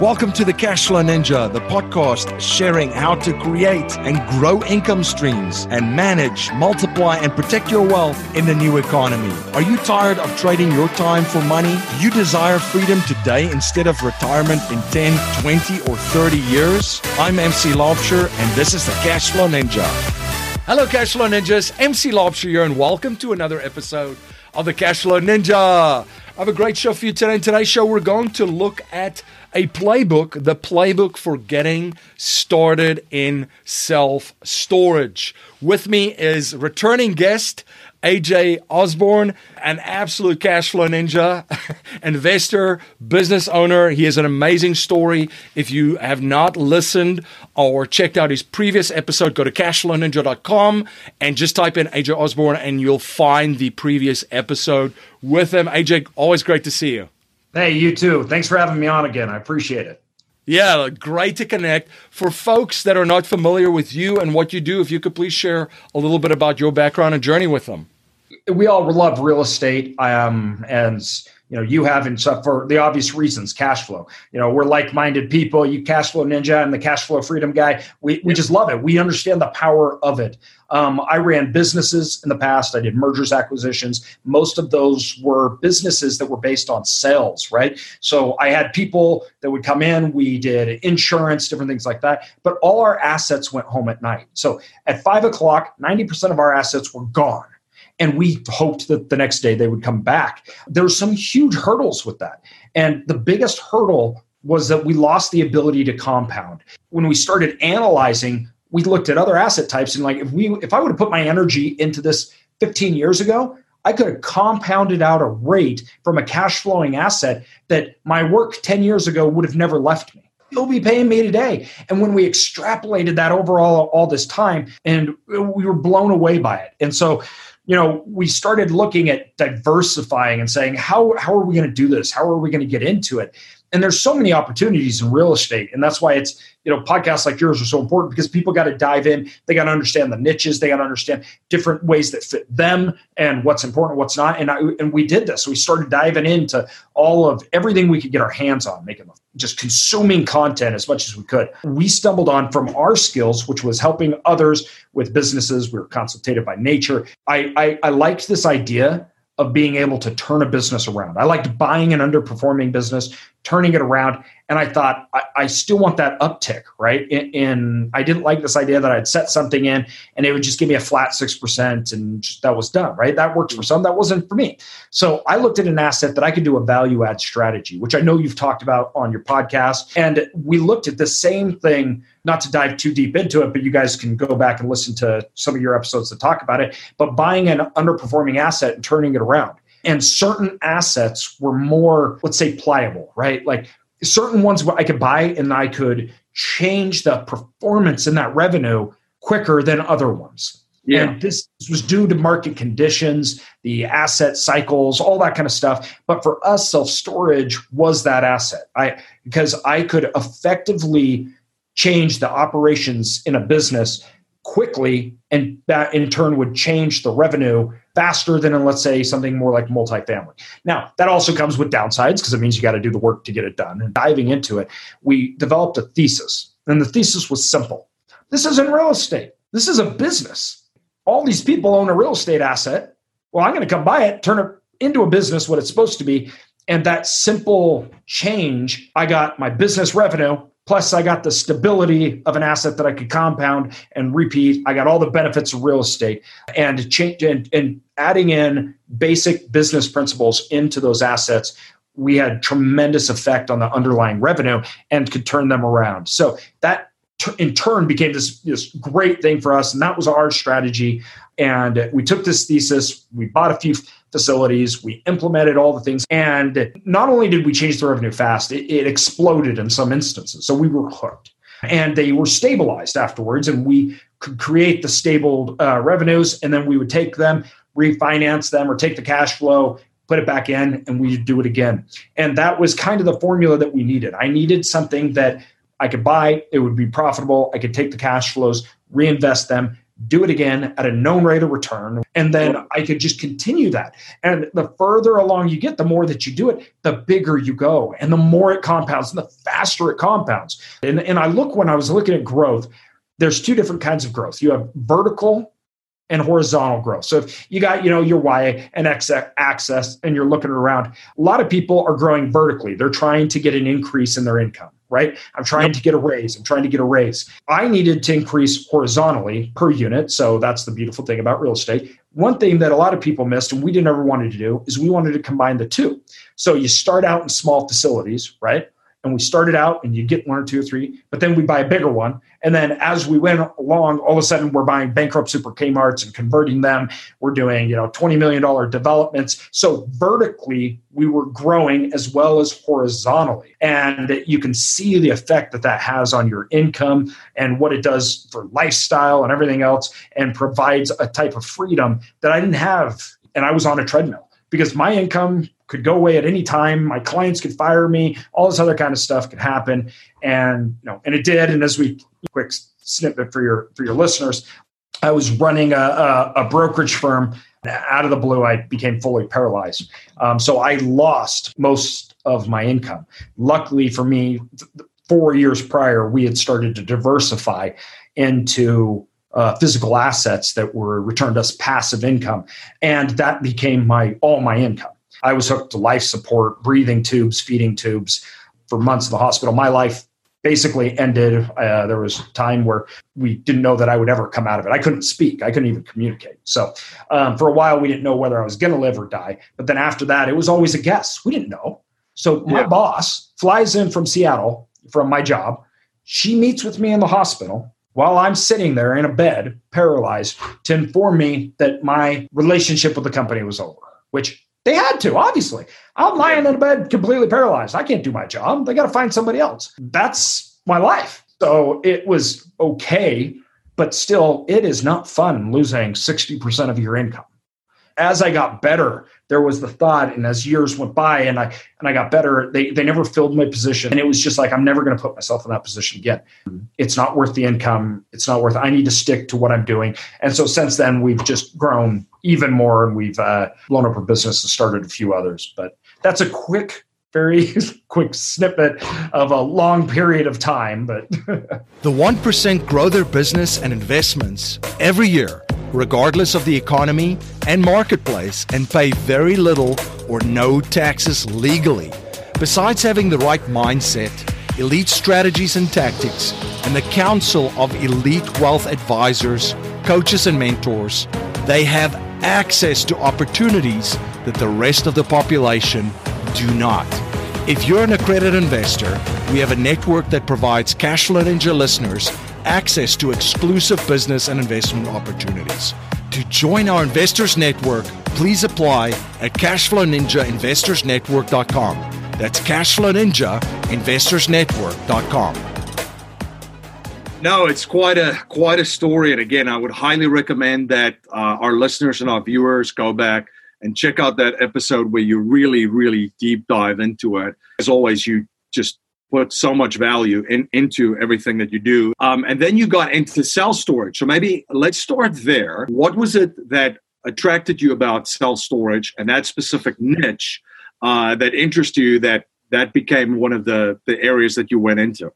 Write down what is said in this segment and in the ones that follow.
Welcome to the Cashflow Ninja, the podcast sharing how to create and grow income streams and manage, multiply, and protect your wealth in the new economy. Are you tired of trading your time for money? Do you desire freedom today instead of retirement in 10, 20, or 30 years? I'm MC Laubscher, and this is the Cashflow Ninja. Hello, Cashflow Ninjas. MC Laubscher here, and welcome to another episode of the Cashflow Ninja. I have a great show for you today. In today's show, we're going to look at a playbook, the playbook for getting started in self storage. With me is returning guest AJ Osborne, an absolute cash flow ninja, investor, business owner. He has an amazing story. If you have not listened or checked out his previous episode, go to cashflowninja.com and just type in AJ Osborne and you'll find the previous episode with him. AJ, always great to see you. Hey, you too. Thanks for having me on again. I appreciate it. Yeah, great to connect. For folks that are not familiar with you and what you do, if you could please share a little bit about your background and journey with them. We all love real estate, um, and you know you have and so for the obvious reasons cash flow. You know we're like-minded people. You cash flow ninja and the cash flow freedom guy we, we just love it. We understand the power of it. Um, i ran businesses in the past. I did mergers acquisitions. Most of those were businesses that were based on sales right? So i had people that would come in. We did insurance different things like that. But all our assets went home at night. So at five o'clock 90% of our assets were gone and we hoped that the next day they would come back. There were some huge hurdles with that. And the biggest hurdle was that we lost the ability to compound. When we started analyzing, we looked at other asset types and like if we if I would have put my energy into this 15 years ago, I could have compounded out a rate from a cash flowing asset that my work 10 years ago would have never left me. You'll be paying me today. And when we extrapolated that overall all this time, and we were blown away by it. And so you know, we started looking at diversifying and saying, how, how are we going to do this? How are we going to get into it? And there's so many opportunities in real estate. And that's why it's, you know, podcasts like yours are so important because people got to dive in. They got to understand the niches. They got to understand different ways that fit them and what's important, what's not. And I, and we did this. We started diving into all of everything we could get our hands on, making just consuming content as much as we could. We stumbled on from our skills, which was helping others with businesses. We were consultative by nature. I, I, I liked this idea of being able to turn a business around. I liked buying an underperforming business, turning it around, and I thought I, I still want that uptick, right? In, I didn't like this idea that I'd set something in and it would just give me a flat six percent and just, that was done, right? That worked for some, that wasn't for me. So I looked at an asset that I could do a value add strategy, which I know you've talked about on your podcast, and we looked at the same thing. Not to dive too deep into it, but you guys can go back and listen to some of your episodes to talk about it. But buying an underperforming asset and turning it around and certain assets were more let's say pliable right like certain ones I could buy and I could change the performance in that revenue quicker than other ones. Yeah. And this was due to market conditions, the asset cycles, all that kind of stuff. But for us, self storage was that asset. I because I could effectively change the operations in a business quickly, and that in turn would change the revenue faster than in, let's say, something more like multifamily. Now, that also comes with downsides because it means you got to do the work to get it done. And diving into it, we developed a thesis. And the thesis was simple this isn't real estate, this is a business. All these people own a real estate asset. Well, I'm going to come buy it, turn it into a business, what it's supposed to be. And that simple change, I got my business revenue Plus, I got the stability of an asset that I could compound and repeat. I got all the benefits of real estate and change and, and adding in basic business principles into those assets. We had tremendous effect on the underlying revenue and could turn them around. So that in turn became this, this great thing for us. And that was our strategy. And we took this thesis, we bought a few facilities. We implemented all the things. And not only did we change the revenue fast, it, it exploded in some instances. So we were hooked. And they were stabilized afterwards, and we could create the stable uh, revenues, and then we would take them, refinance them, or take the cash flow, put it back in, and we do it again. And that was kind of the formula that we needed. I needed something that I could buy, it would be profitable, I could take the cash flows, reinvest them, do it again at a known rate of return. And then I could just continue that. And the further along you get, the more that you do it, the bigger you go and the more it compounds and the faster it compounds. And, and I look when I was looking at growth, there's two different kinds of growth. You have vertical and horizontal growth. So if you got, you know, your Y and X axis and you're looking around, a lot of people are growing vertically. They're trying to get an increase in their income, right? I'm trying yep. to get a raise. I'm trying to get a raise. I needed to increase horizontally per unit. So that's the beautiful thing about real estate. One thing that a lot of people missed and we didn't ever wanted to do is we wanted to combine the two. So you start out in small facilities, right? And we started out and you get one or two or three, but then we buy a bigger one. And then as we went along, all of a sudden we're buying bankrupt super Kmarts and converting them. We're doing, you know, $20 million developments. So vertically, we were growing as well as horizontally. And you can see the effect that that has on your income and what it does for lifestyle and everything else and provides a type of freedom that I didn't have. And I was on a treadmill because my income could go away at any time. My clients could fire me. All this other kind of stuff could happen, and you know, and it did. And as we quick snippet for your for your listeners, I was running a, a, a brokerage firm. Out of the blue, I became fully paralyzed. Um, so I lost most of my income. Luckily for me, four years prior, we had started to diversify into uh, physical assets that were returned us passive income, and that became my all my income. I was hooked to life support, breathing tubes, feeding tubes for months in the hospital. My life basically ended. Uh, there was a time where we didn't know that I would ever come out of it. I couldn't speak. I couldn't even communicate. So um, for a while, we didn't know whether I was going to live or die. But then after that, it was always a guess. We didn't know. So my yeah. boss flies in from Seattle from my job. She meets with me in the hospital while I'm sitting there in a bed, paralyzed, to inform me that my relationship with the company was over, which they had to, obviously. I'm lying in a bed completely paralyzed. I can't do my job. They got to find somebody else. That's my life. So it was okay, but still, it is not fun losing 60% of your income as I got better, there was the thought, and as years went by and I and I got better, they they never filled my position. And it was just like, I'm never going to put myself in that position again. It's not worth the income. It's not worth I need to stick to what I'm doing. And so since then we've just grown even more and we've uh, blown up our business and started a few others. But that's a quick very quick snippet of a long period of time but the 1% grow their business and investments every year regardless of the economy and marketplace, and pay very little or no taxes legally. Besides having the right mindset, elite strategies and tactics, and the counsel of elite wealth advisors, coaches, and mentors, they have access to opportunities that the rest of the population do not. If you're an accredited investor, we have a network that provides Cashflow Ninja listeners access to exclusive business and investment opportunities. To join our investors network, please apply at cashflowninjainvestorsnetwork.com. That's cashflowninjainvestorsnetwork.com. No, it's quite a quite a story, and again, I would highly recommend that uh, our listeners and our viewers go back and check out that episode where you really, really deep dive into it. As always, you just put so much value in, into everything that you do. Um, and then you got into self storage. So maybe let's start there. What was it that attracted you about self storage and that specific niche uh, that interested you that that became one of the, the areas that you went into?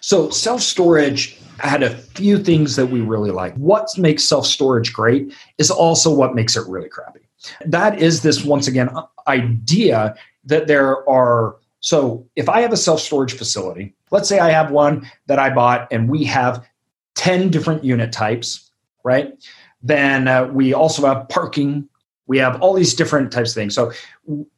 So self storage had a few things that we really like. What makes self storage great is also what makes it really crappy. That is this once again idea that there are so if I have a self storage facility, let's say I have one that I bought and we have 10 different unit types, right? Then uh, we also have parking. We have all these different types of things. So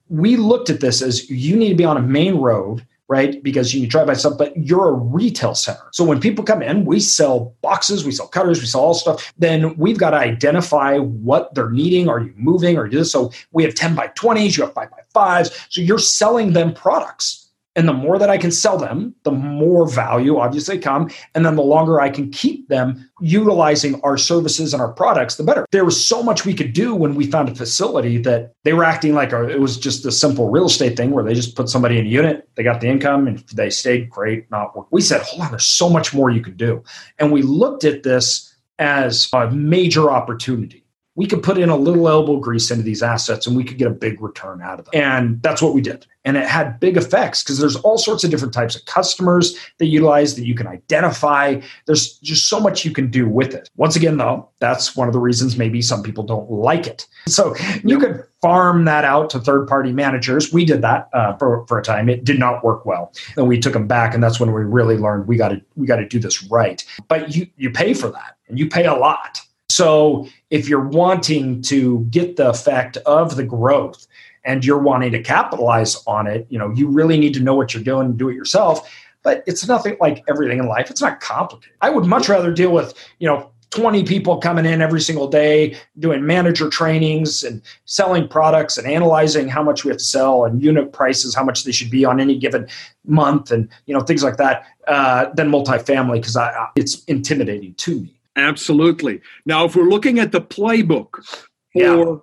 we looked at this as you need to be on a main road right? Because you drive by stuff, but you're a retail center. So when people come in, we sell boxes, we sell cutters, we sell all stuff. Then we've got to identify what they're needing. Are you moving or do this? So we have 10 by 20s, you have 5 by 5s. So you're selling them products. And the more that I can sell them, the more value obviously come. And then the longer I can keep them utilizing our services and our products, the better. There was so much we could do when we found a facility that they were acting like it was just a simple real estate thing where they just put somebody in a unit, they got the income and they stayed great. Not work. We said, hold on, there's so much more you could do. And we looked at this as a major opportunity we could put in a little elbow grease into these assets and we could get a big return out of them. And that's what we did. And it had big effects because there's all sorts of different types of customers that utilize that you can identify. There's just so much you can do with it. Once again, though, that's one of the reasons maybe some people don't like it. So you could farm that out to third party managers. We did that uh, for, for a time. It did not work well. And we took them back. And that's when we really learned we got to we got to do this right. But you you pay for that and you pay a lot. So if you're wanting to get the effect of the growth and you're wanting to capitalize on it, you know, you really need to know what you're doing and do it yourself. But it's nothing like everything in life. It's not complicated. I would much rather deal with, you know, 20 people coming in every single day doing manager trainings and selling products and analyzing how much we have to sell and unit prices how much they should be on any given month and you know things like that uh, than multifamily because it's intimidating to me Absolutely. Now, if we're looking at the playbook for yeah.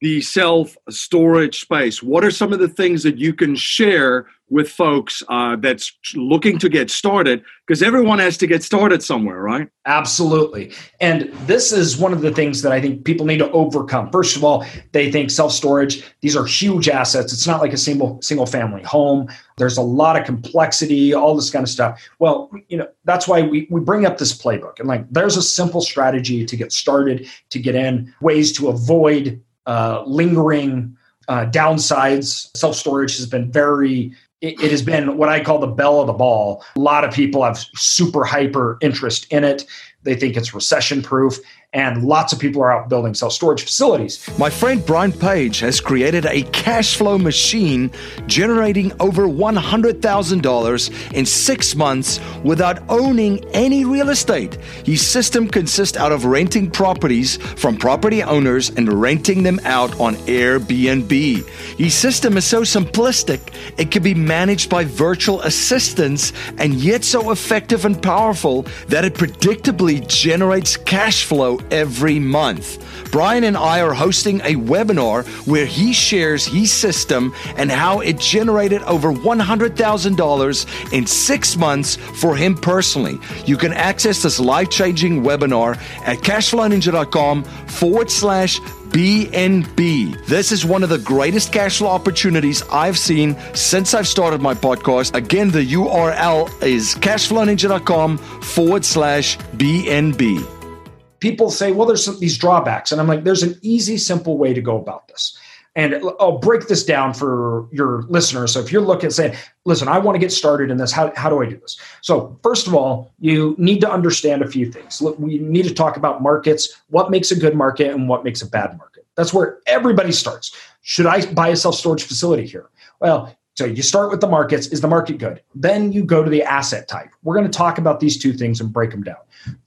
the self storage space, what are some of the things that you can share with folks uh, that's looking to get started because everyone has to get started somewhere right? Absolutely. And this is one of the things that i think people need to overcome. First of all they think self-storage these are huge assets. It's not like a single single family home. There's a lot of complexity all this kind of stuff. Well you know that's why we, we bring up this playbook and like there's a simple strategy to get started to get in ways to avoid uh, lingering uh, downsides. Self storage has been very it, it has been what I call the belle of the ball. A lot of people have super hyper interest in it. They think it's recession proof and lots of people are out building self storage facilities. My friend Brian Page has created a cash flow machine generating over $100,000 in six months without owning any real estate. His system consists out of renting properties from property owners and renting them out on Airbnb. His system is so simplistic, it can be managed by virtual assistants and yet so effective and powerful that it predictably generates cash flow every month. Brian and I are hosting a webinar where he shares his system and how it generated over $100,000 in six months for him personally. You can access this life changing webinar at cashflowninja.com forward slash BNB. This is one of the greatest cash flow opportunities I've seen since I've started my podcast. Again, the URL is cashflowninja.com forward slash BNB people say, well, there's some, these drawbacks. And I'm like, there's an easy, simple way to go about this. And I'll break this down for your listeners. So if you're looking at saying, listen, I want to get started in this, how, how do I do this? So, first of all, you need to understand a few things. We need to talk about markets, what makes a good market and what makes a bad market. That's where everybody starts. Should I buy a self storage facility here? Well, so you start with the markets. Is the market good? Then you go to the asset type. We're going to talk about these two things and break them down.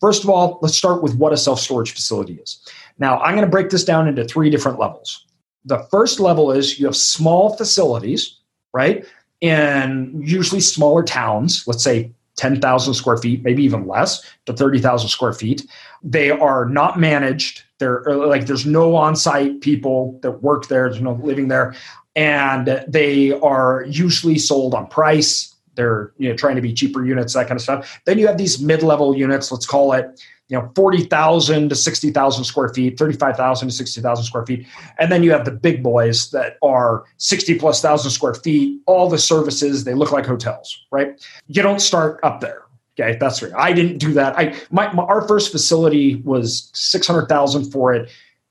First of all, let's start with what a self storage facility is. Now, I'm going to break this down into three different levels. The first level is you have small facilities, right? In usually smaller towns, let's say 10,000 square feet, maybe even less to 30,000 square feet. They are not managed. They're uh, like there's no on site people that work there, there's no living there and they are usually sold on price. They're you know trying to be cheaper units, that kind of stuff. Then you have these mid-level units. Let's call it you know forty thousand to sixty thousand square feet, thirty-five thousand to sixty thousand square feet, and then you have the big boys that are sixty plus thousand square feet. All the services they look like hotels, right? You don't start up there. Okay, that's right. I didn't do that. I my, my our first facility was six hundred thousand for it.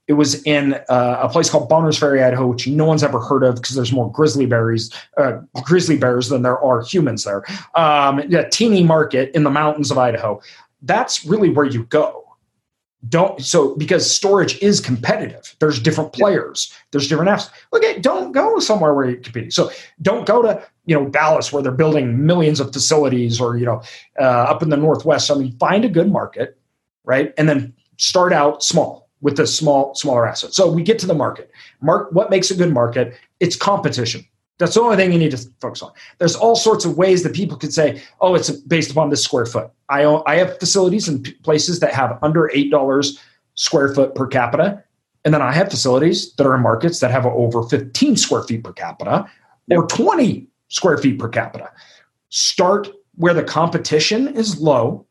It was in uh, a place called Bonners Ferry, Idaho, which no one's ever heard of because there's more grizzly berries, uh, grizzly bears than there are humans there. Um, a teeny market in the mountains of Idaho. That's really where you go. Don't so because storage is competitive. There's different players. There's different apps. Okay, don't go somewhere where you're competing. So don't go to you know Dallas where they're building millions of facilities or you know uh, up in the northwest. I mean, find a good market, right, and then start out small with the small smaller assets. So we get to the market. Mark what makes a good market? It's competition. That's the only thing you need to focus on. There's all sorts of ways that people could say, "Oh, it's based upon this square foot." I own, I have facilities in places that have under eight dollars square foot per capita, and then I have facilities that are in markets that have over 15 square feet per capita or 20 square feet per capita. Start where the competition is low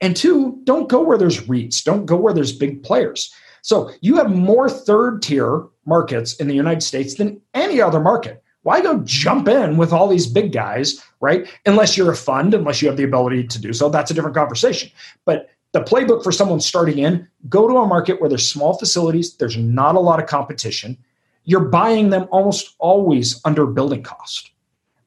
And two, don't go where there's REITs, don't go where there's big players. So you have more third tier markets in the United States than any other market. Why go jump in with all these big guys, right? Unless you're a fund, unless you have the ability to do so, that's a different conversation. But the playbook for someone starting in go to a market where there's small facilities, there's not a lot of competition. You're buying them almost always under building cost.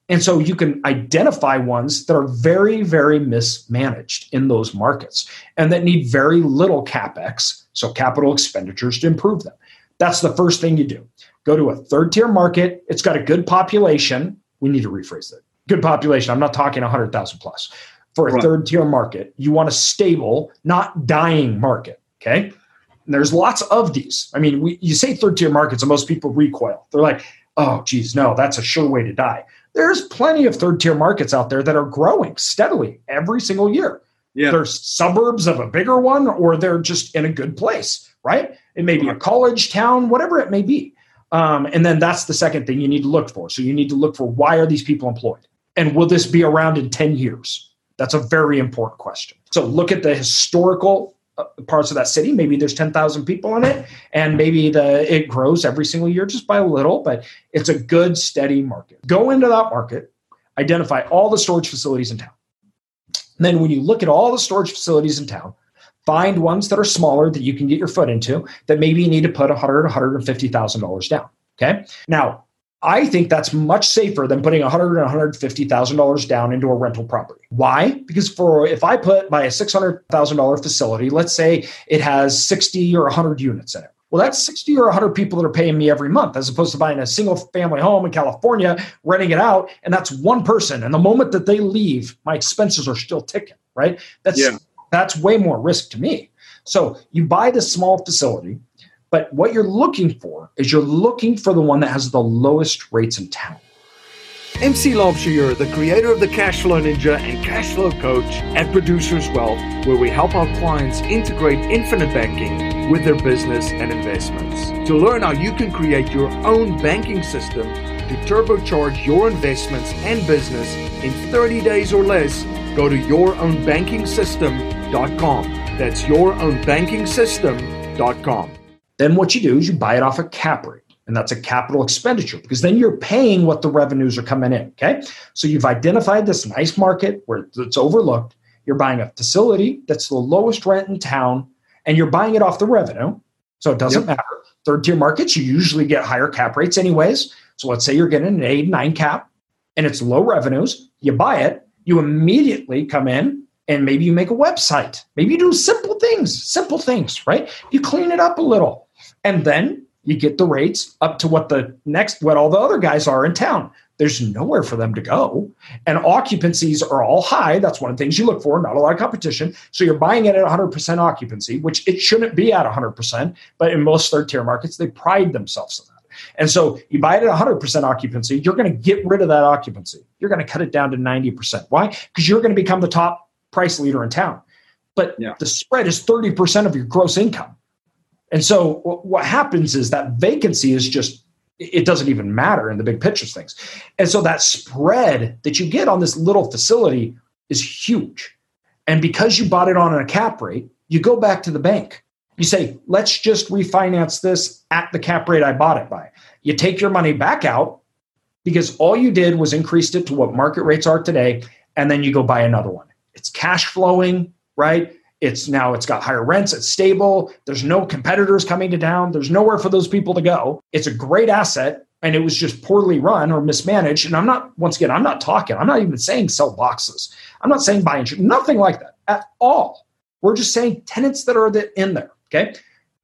And so you can identify ones that are very, very mismanaged in those markets and that need very little capex, so capital expenditures to improve them. That's the first thing you do. Go to a third tier market. It's got a good population. We need to rephrase that. Good population. I'm not talking 100,000 plus. For a right. third tier market, you want a stable, not dying market. Okay. And there's lots of these. I mean, we, you say third tier markets, and most people recoil. They're like, oh, geez, no, that's a sure way to die there's plenty of third tier markets out there that are growing steadily every single year. Yeah. They're suburbs of a bigger one, or they're just in a good place, right? It may be a college town, whatever it may be. Um, and then that's the second thing you need to look for. So you need to look for why are these people employed? And will this be around in 10 years? That's a very important question. So look at the historical uh, parts of that city maybe there's 10,000 people in it and maybe the it grows every single year just by a little but it's a good steady market go into that market identify all the storage facilities in town and then when you look at all the storage facilities in town find ones that are smaller that you can get your foot into that maybe you need to put 100 150,000 dollars down okay now I think that's much safer than putting 100 and 150 thousand dollars down into a rental property. Why? Because for if I put six hundred thousand dollar facility, let's say it has 60 or 100 units in it. Well, that's 60 or 100 people that are paying me every month, as opposed to buying a single family home in California, renting it out, and that's one person. And the moment that they leave, my expenses are still ticking. Right? That's yeah. That's way more risk to me. So you buy this small facility but what you're looking for is you're looking for the one that has the lowest rates in town. MC Laubscher, the creator of the Cashflow Ninja and Cashflow Coach at Producers Wealth, where we help our clients integrate infinite banking with their business and investments. To learn how you can create your own banking system to turbocharge your investments and business in 30 days or less, go to yourownbankingsystem.com. That's yourownbankingsystem.com. Then what you do is you buy it off a cap rate. And that's a capital expenditure because then you're paying what the revenues are coming in. Okay. So you've identified this nice market where it's overlooked. You're buying a facility that's the lowest rent in town and you're buying it off the revenue. So it doesn't yep. matter. Third tier markets, you usually get higher cap rates, anyways. So let's say you're getting an eight, nine cap and it's low revenues. You buy it, you immediately come in and maybe you make a website. Maybe you do simple things, simple things, right? You clean it up a little. And then you get the rates up to what the next what all the other guys are in town there's nowhere for them to go and occupancies are all high that's one of the things you look for not a lot of competition so you're buying it at 100% occupancy which it shouldn't be at 100% but in most third tier markets they pride themselves on that and so you buy it at 100% occupancy you're going to get rid of that occupancy you're going to cut it down to 90% why because you're going to become the top price leader in town but yeah. the spread is 30% of your gross income and so what happens is that vacancy is just it doesn't even matter in the big picture things. And so that spread that you get on this little facility is huge. And because you bought it on a cap rate, you go back to the bank. You say, let's just refinance this at the cap rate I bought it by. You take your money back out because all you did was increased it to what market rates are today. And then you go buy another one. It's cash flowing, right? it's now it's got higher rents it's stable there's no competitors coming to town there's nowhere for those people to go it's a great asset and it was just poorly run or mismanaged and i'm not once again i'm not talking i'm not even saying sell boxes i'm not saying buy insurance nothing like that at all we're just saying tenants that are in there okay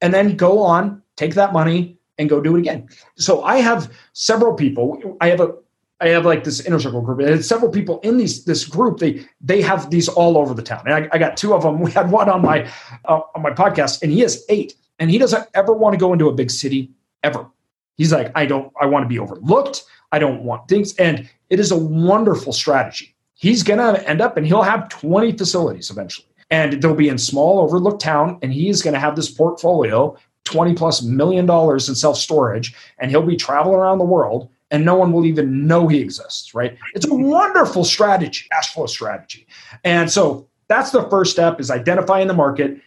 and then go on take that money and go do it again so i have several people i have a I have like this inner circle group, and several people in these this group. They they have these all over the town, and I, I got two of them. We had one on my uh, on my podcast, and he has eight, and he doesn't ever want to go into a big city ever. He's like, I don't, I want to be overlooked. I don't want things, and it is a wonderful strategy. He's gonna end up, and he'll have twenty facilities eventually, and they'll be in small overlooked town, and he's gonna have this portfolio, twenty plus million dollars in self storage, and he'll be traveling around the world and no one will even know he exists, right? It's a wonderful strategy, cash flow strategy. And so that's the first step is identifying the market.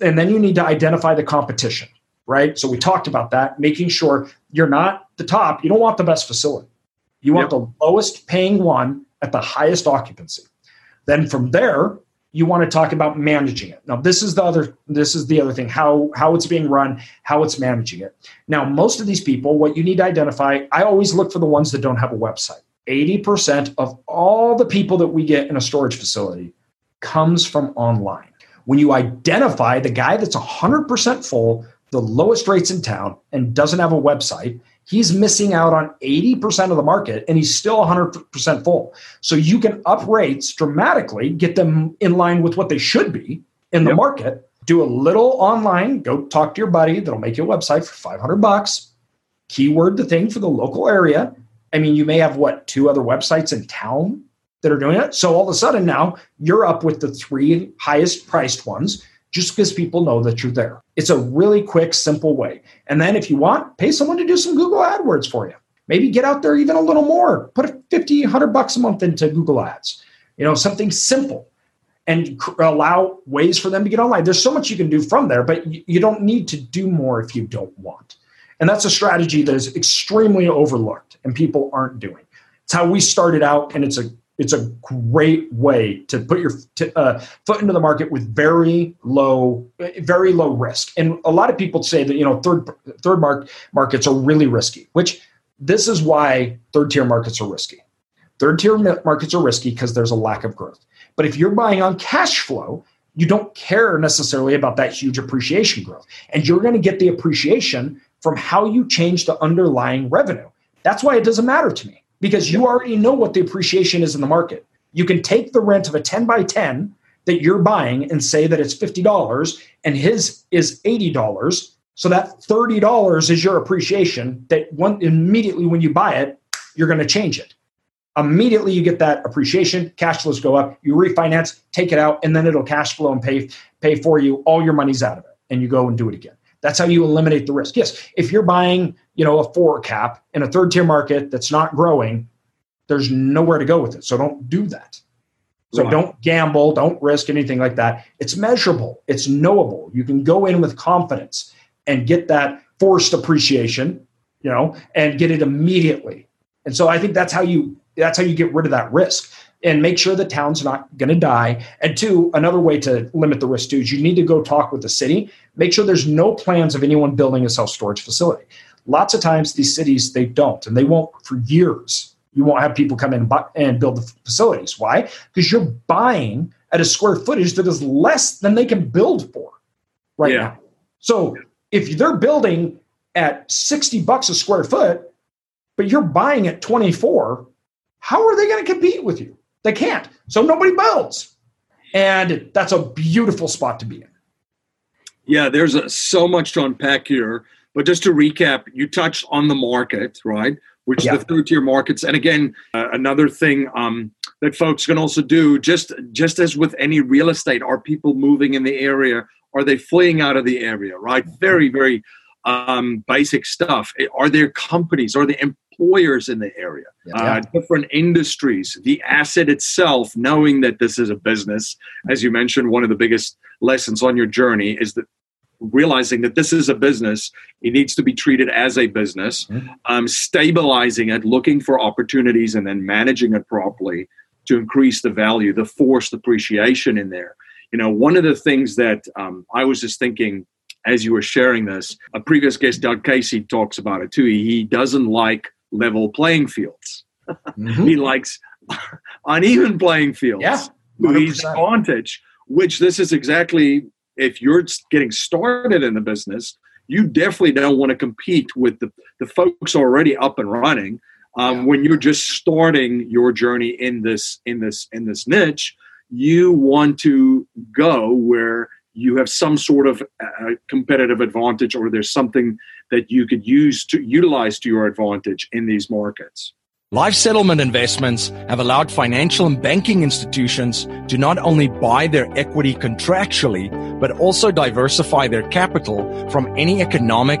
And then you need to identify the competition, right? So we talked about that, making sure you're not the top. You don't want the best facility. You want yep. the lowest paying one at the highest occupancy. Then from there, you want to talk about managing it. Now, this is the other this is the other thing how how it's being run, how it's managing it. Now, most of these people, what you need to identify, I always look for the ones that don't have a website. 80% of all the people that we get in a storage facility comes from online. When you identify the guy that's 100% full, the lowest rates in town, and doesn't have a website, he's missing out on 80% of the market and he's still 100% full. So you can up rates dramatically, get them in line with what they should be in the yep. market. Do a little online, go talk to your buddy that'll make you a website for 500 bucks. Keyword the thing for the local area. I mean, you may have what, two other websites in town that are doing it. So all of a sudden now you're up with the three highest priced ones just because people know that you're there. It's a really quick, simple way. And then if you want, pay someone to do some Google AdWords for you. Maybe get out there even a little more. Put 50, 100 bucks a month into Google Ads. You know, something simple and allow ways for them to get online. There's so much you can do from there, but you don't need to do more if you don't want. And that's a strategy that is extremely overlooked and people aren't doing. It's how we started out, and it's a it's a great way to put your uh, foot into the market with very low very low risk. And a lot of people say that you know third third mark markets are really risky which this is why third tier markets are risky. Third tier markets are risky because there's a lack of growth. But if you're buying on cash flow you don't care necessarily about that huge appreciation growth. And you're going to get the appreciation from how you change the underlying revenue. That's why it doesn't matter to me because you already know what the appreciation is in the market. You can take the rent of a 10 by 10 that you're buying and say that it's $50 and his is $80. So that $30 is your appreciation that one immediately when you buy it, you're going to change it. Immediately you get that appreciation, cash flows go up, you refinance, take it out, and then it'll cash flow and pay pay for you. All your money's out of it, and you go and do it again. That's how you eliminate the risk. Yes, if you're buying, you know, a four cap in a third tier market that's not growing, there's nowhere to go with it. So don't do that. So right. don't gamble, don't risk anything like that. It's measurable, it's knowable. You can go in with confidence and get that forced appreciation, you know, and get it immediately. And so I think that's how you that's how you get rid of that risk and make sure the town's not going to die. And two, another way to limit the risk too is you need to go talk with the city. Make sure there's no plans of anyone building a self storage facility. Lots of times these cities they don't, and they won't for years. You won't have people come in and build the facilities. Why? Because you're buying at a square footage that is less than they can build for right yeah. now. So if they're building at 60 bucks a square foot, but you're buying at 24, how are they going to compete with you? They can't. So nobody builds. And that's a beautiful spot to be in. Yeah, there's a, so much to unpack here. But just to recap, you touched on the market, right? Which yeah. the third tier markets. And again, uh, another thing um, that folks can also do, just just as with any real estate, are people moving in the area? Are they fleeing out of the area? Right? Very, very um, basic stuff. Are there companies? Are there employers in the area, yeah. uh, different industries, the asset itself, knowing that this is a business. As you mentioned, one of the biggest lessons on your journey is that realizing that this is a business, it needs to be treated as a business, mm-hmm. um, stabilizing it, looking for opportunities, and then managing it properly to increase the value, the forced appreciation in there. You know, one of the things that um, I was just thinking as you were sharing this, a previous guest, Doug Casey, talks about it too. He doesn't like level playing fields. Mm-hmm. he likes uneven playing fields. Yeah. His advantage, which this is exactly if you're getting started in the business, you definitely don't want to compete with the, the folks already up and running. Um, yeah. When you're just starting your journey in this in this in this niche, you want to go where you have some sort of uh, competitive advantage or there's something that you could use to utilize to your advantage in these markets. Life settlement investments have allowed financial and banking institutions to not only buy their equity contractually, but also diversify their capital from any economic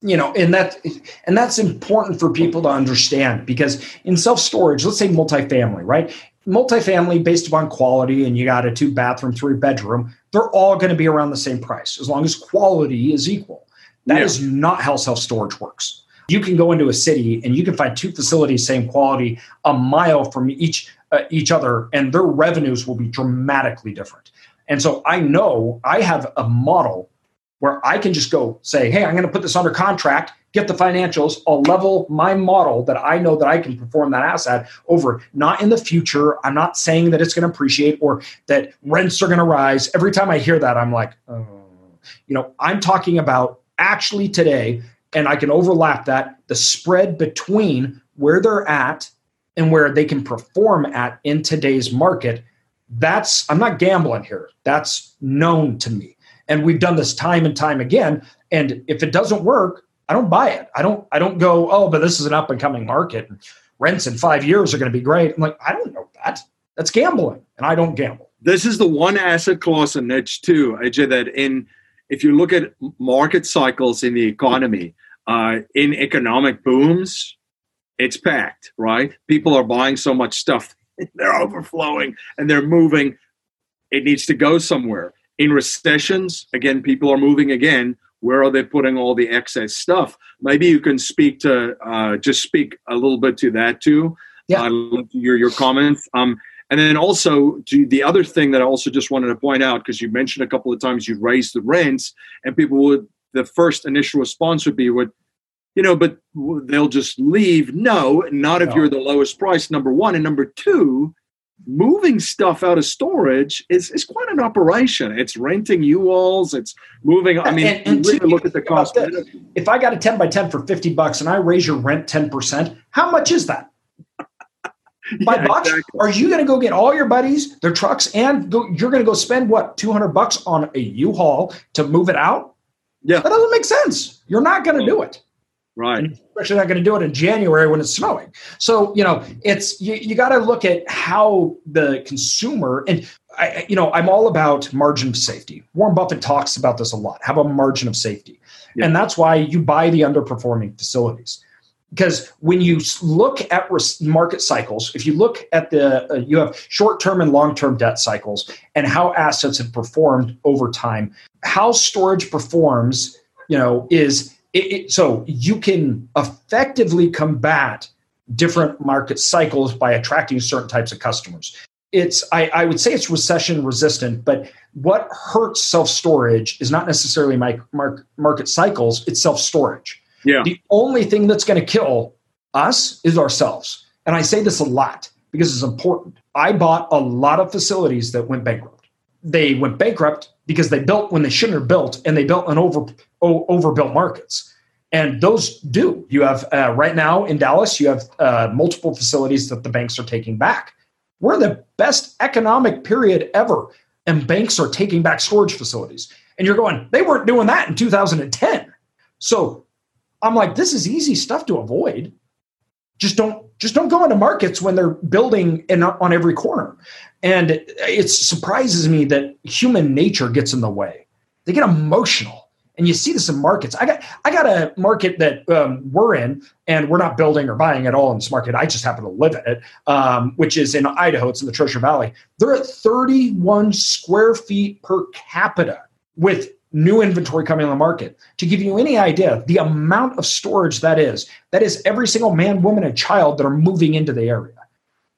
you know and that and that's important for people to understand because in self storage let's say multifamily right? Multifamily based upon quality and you got a two bathroom three bedroom they're all going to be around the same price as long as quality is equal. That yeah. is not how self storage works. You can go into a city and you can find two facilities same quality a mile from each uh, each other and their revenues will be dramatically different. And so i know i have a model where I can just go say, hey, I'm going to put this under contract, get the financials, I'll level my model that I know that I can perform that asset over, not in the future. I'm not saying that it's going to appreciate or that rents are going to rise. Every time I hear that, I'm like, oh. you know, I'm talking about actually today, and I can overlap that the spread between where they're at and where they can perform at in today's market. That's, I'm not gambling here. That's known to me and we've done this time and time again. And if it doesn't work i don't buy it. I don't i don't go oh but this is an up and coming market. Rents in five years are going to be great. I'm like i don't know that. That's gambling and i don't gamble. This is the one asset class and niche too AJ, that in if you look at market cycles in the economy uh, in economic booms it's packed right? People are buying so much stuff they're overflowing and they're moving. It needs to go somewhere in recessions, again, people are moving again. Where are they putting all the excess stuff? Maybe you can speak to uh, just speak a little bit to that too. Yeah, uh, your your comments. Um, and then also to the other thing that I also just wanted to point out because you mentioned a couple of times you raised the rents, and people would the first initial response would be would you know, but they'll just leave. No, not if no. you're the lowest price. Number one, and number two, moving stuff out of storage is, is quite an operation. It's renting U-Hauls, it's moving. I mean, and, and really look at the cost. If I got a 10 by 10 for 50 bucks and I raise your rent 10%, how much is that? By yeah, bucks? Exactly. Are you going to go get all your buddies, their trucks, and go, you're going to go spend what, 200 bucks on a U-Haul to move it out? Yeah. That doesn't make sense. You're not going to do it. Right. And especially not going to do it in January when it's snowing. So, you know, it's you, you got to look at how the consumer and I, you know, I'm all about margin of safety. Warren Buffett talks about this a lot. Have a margin of safety. Yeah. And that's why you buy the underperforming facilities. Because when you look at market cycles, if you look at the, uh, you have short term and long term debt cycles and how assets have performed over time, how storage performs, you know, is it, it, so you can effectively combat different market cycles by attracting certain types of customers. It's I, I would say it's recession resistant, but what hurts self storage is not necessarily my mark, market cycles; it's self storage. Yeah. The only thing that's going to kill us is ourselves, and I say this a lot because it's important. I bought a lot of facilities that went bankrupt. They went bankrupt because they built when they shouldn't have built, and they built an over overbuilt markets. And those do. You have uh, right now in Dallas, you have uh, multiple facilities that the banks are taking back. We're the best economic period ever, and banks are taking back storage facilities. And you're going, they weren't doing that in 2010. So I'm like, this is easy stuff to avoid. Just don't just don't go into markets when they're building in, on every corner. And it surprises me that human nature gets in the way. They get emotional and you see this in markets. I got I got a market that um, we're in, and we're not building or buying at all in this market. I just happen to live in it, um, which is in Idaho. It's in the Treasure Valley. They're at 31 square feet per capita with new inventory coming on the market. To give you any idea, the amount of storage that is, that is every single man, woman, and child that are moving into the area.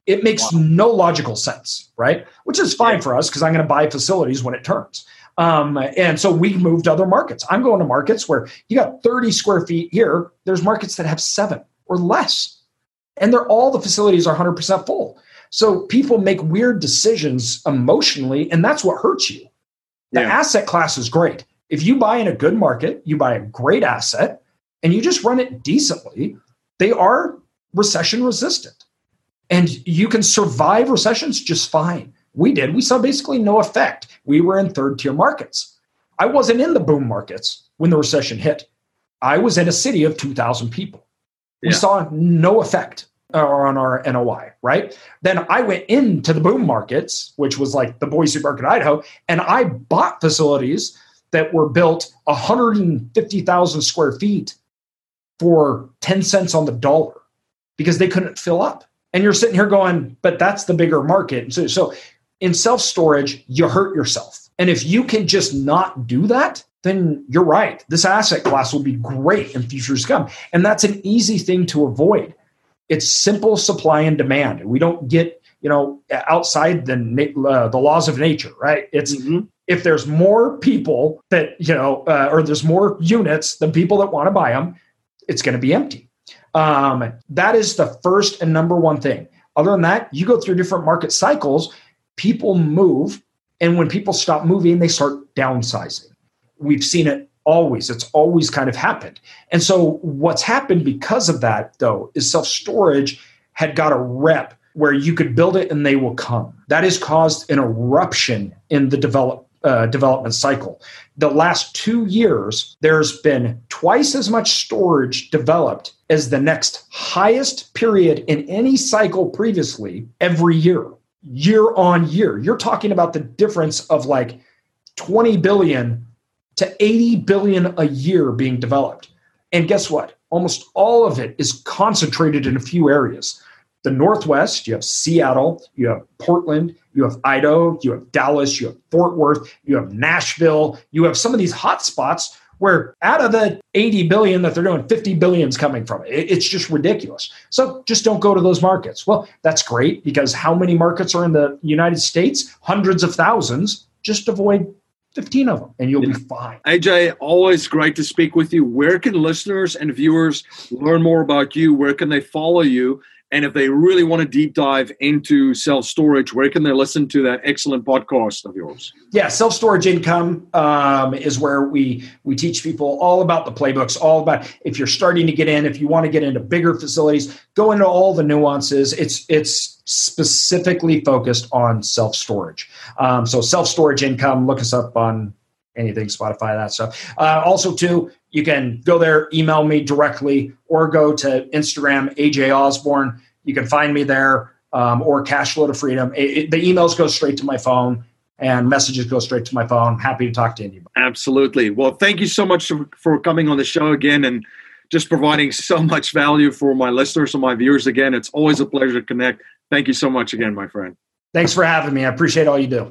It makes wow. no logical sense, right? Which is fine yeah. for us because I'm going to buy facilities when it turns. Um, and so we moved to other markets. I'm going to markets where you got 30 square feet here. There's markets that have seven or less. And they're all the facilities are 100% full. So people make weird decisions emotionally, and that's what hurts you. The yeah. asset class is great. If you buy in a good market, you buy a great asset, and you just run it decently, they are recession resistant. And you can survive recessions just fine. We did. We saw basically no effect. We were in third tier markets. I wasn't in the boom markets when the recession hit. I was in a city of 2,000 people. We yeah. saw no effect on our NOI, right? Then I went into the boom markets, which was like the Boise market, Idaho, and I bought facilities that were built 150,000 square feet for 10 cents on the dollar because they couldn't fill up. And you're sitting here going, but that's the bigger market. So, so in self storage, you hurt yourself. And if you can just not do that, then you're right. This asset class will be great in futures come. And that's an easy thing to avoid. It's simple supply and demand. We don't get, you know, outside the uh, the laws of nature, right? It's mm-hmm. if there's more people that, you know, uh, or there's more units than people that want to buy them, it's going to be empty. Um, that is the first and number one thing. Other than that, you go through different market cycles, people move, and when people stop moving, they start downsizing. We've seen it always. It's always kind of happened. And so, what's happened because of that, though, is self storage had got a rep where you could build it and they will come. That has caused an eruption in the uh, development cycle. The last two years, there's been twice as much storage developed as the next highest period in any cycle previously every year, year on year. You're talking about the difference of like 20 billion to 80 billion a year being developed. And guess what? Almost all of it is concentrated in a few areas the Northwest, you have Seattle, you have Portland, you have Idaho, you have Dallas, you have Fort Worth, you have Nashville, you have some of these hot spots where out of the 80 billion that they're doing, 50 billion is coming from it. It's just ridiculous. So just don't go to those markets. Well, that's great because how many markets are in the United States? Hundreds of thousands. Just avoid 15 of them and you'll yeah. be fine. AJ, always great to speak with you. Where can listeners and viewers learn more about you? Where can they follow you? And if they really want to deep dive into self storage, where can they listen to that excellent podcast of yours? Yeah, self storage income um, is where we we teach people all about the playbooks, all about if you're starting to get in, if you want to get into bigger facilities, go into all the nuances. It's it's specifically focused on self storage. Um, so self storage income. Look us up on anything Spotify that stuff. Uh, also, too, you can go there, email me directly, or go to Instagram, AJ Osborne. You can find me there, um, or Cash Flow to Freedom. It, it, the emails go straight to my phone, and messages go straight to my phone. happy to talk to anybody. Absolutely. Well, thank you so much for coming on the show again and just providing so much value for my listeners and my viewers again. It's always a pleasure to connect. Thank you so much again, my friend. Thanks for having me. I appreciate all you do.